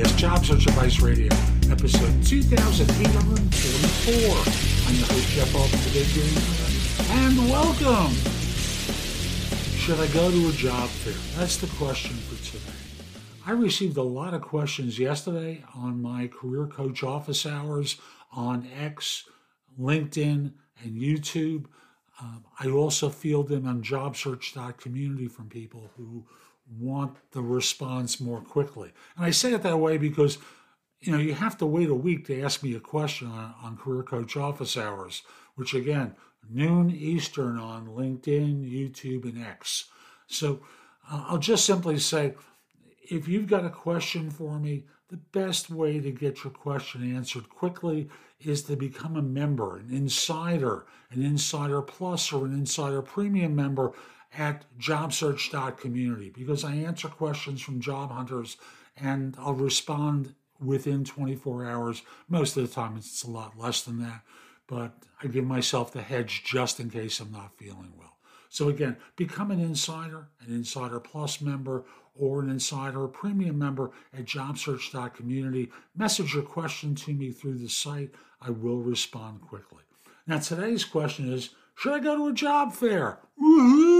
KBS Job Search Advice Radio, episode 2844. I'm the host, Jeff Big and welcome. Should I go to a job fair? That's the question for today. I received a lot of questions yesterday on my career coach office hours on X, LinkedIn, and YouTube. Um, I also field them on jobsearch.community from people who want the response more quickly. And I say it that way because you know you have to wait a week to ask me a question on, on career coach office hours, which again noon Eastern on LinkedIn, YouTube, and X. So uh, I'll just simply say, if you've got a question for me, the best way to get your question answered quickly is to become a member, an insider, an insider plus, or an insider premium member at jobsearch.community because I answer questions from job hunters and I'll respond within 24 hours. Most of the time, it's a lot less than that, but I give myself the hedge just in case I'm not feeling well. So, again, become an insider, an Insider Plus member, or an Insider Premium member at jobsearch.community. Message your question to me through the site. I will respond quickly. Now, today's question is Should I go to a job fair? Woohoo!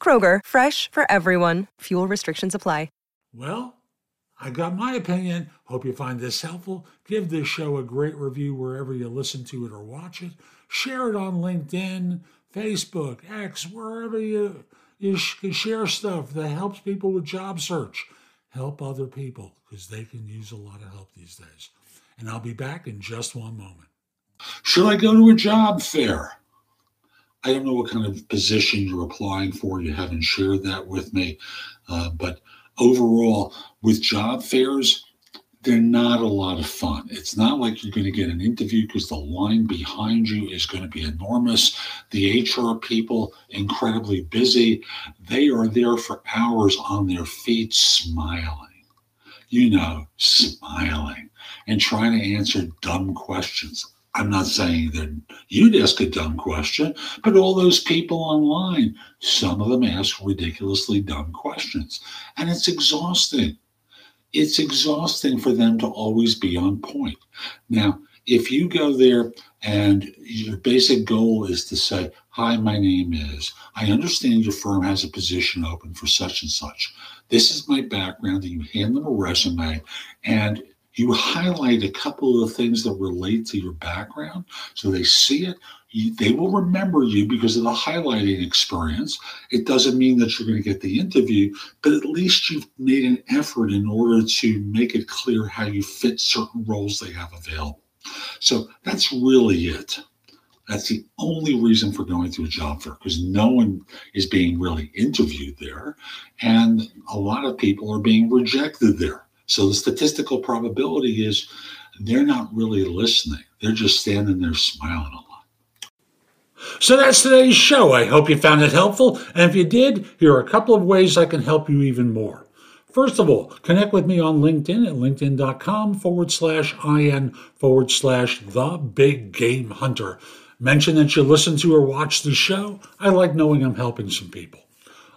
Kroger, fresh for everyone. Fuel restrictions apply. Well, I got my opinion. Hope you find this helpful. Give this show a great review wherever you listen to it or watch it. Share it on LinkedIn, Facebook, X, wherever you, you can share stuff that helps people with job search. Help other people because they can use a lot of help these days. And I'll be back in just one moment. Should I go to a job fair? I don't know what kind of position you're applying for. You haven't shared that with me. Uh, but overall, with job fairs, they're not a lot of fun. It's not like you're going to get an interview because the line behind you is going to be enormous. The HR people, incredibly busy, they are there for hours on their feet smiling. You know, smiling and trying to answer dumb questions. I'm not saying that you'd ask a dumb question, but all those people online, some of them ask ridiculously dumb questions. And it's exhausting. It's exhausting for them to always be on point. Now, if you go there and your basic goal is to say, Hi, my name is, I understand your firm has a position open for such and such. This is my background, and you hand them a resume, and you highlight a couple of the things that relate to your background so they see it. You, they will remember you because of the highlighting experience. It doesn't mean that you're going to get the interview but at least you've made an effort in order to make it clear how you fit certain roles they have available. So that's really it. That's the only reason for going to a job fair because no one is being really interviewed there and a lot of people are being rejected there so the statistical probability is they're not really listening. They're just standing there smiling a lot. So that's today's show. I hope you found it helpful. And if you did, here are a couple of ways I can help you even more. First of all, connect with me on LinkedIn at linkedin.com forward slash IN forward slash the big game hunter. Mention that you listen to or watch the show. I like knowing I'm helping some people.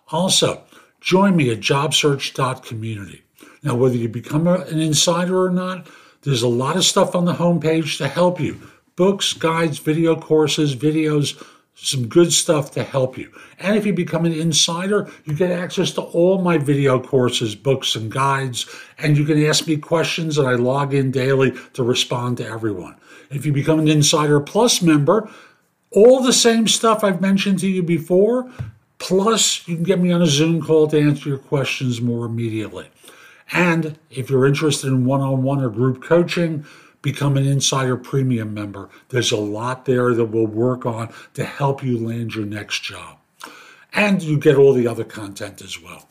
Also, join me at jobsearch.community. Now, whether you become a, an insider or not, there's a lot of stuff on the homepage to help you books, guides, video courses, videos, some good stuff to help you. And if you become an insider, you get access to all my video courses, books, and guides, and you can ask me questions, and I log in daily to respond to everyone. If you become an Insider Plus member, all the same stuff I've mentioned to you before, plus you can get me on a Zoom call to answer your questions more immediately. And if you're interested in one on one or group coaching, become an Insider Premium member. There's a lot there that we'll work on to help you land your next job. And you get all the other content as well.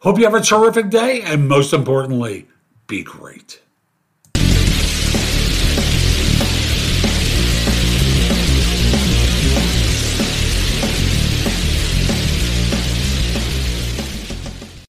Hope you have a terrific day, and most importantly, be great.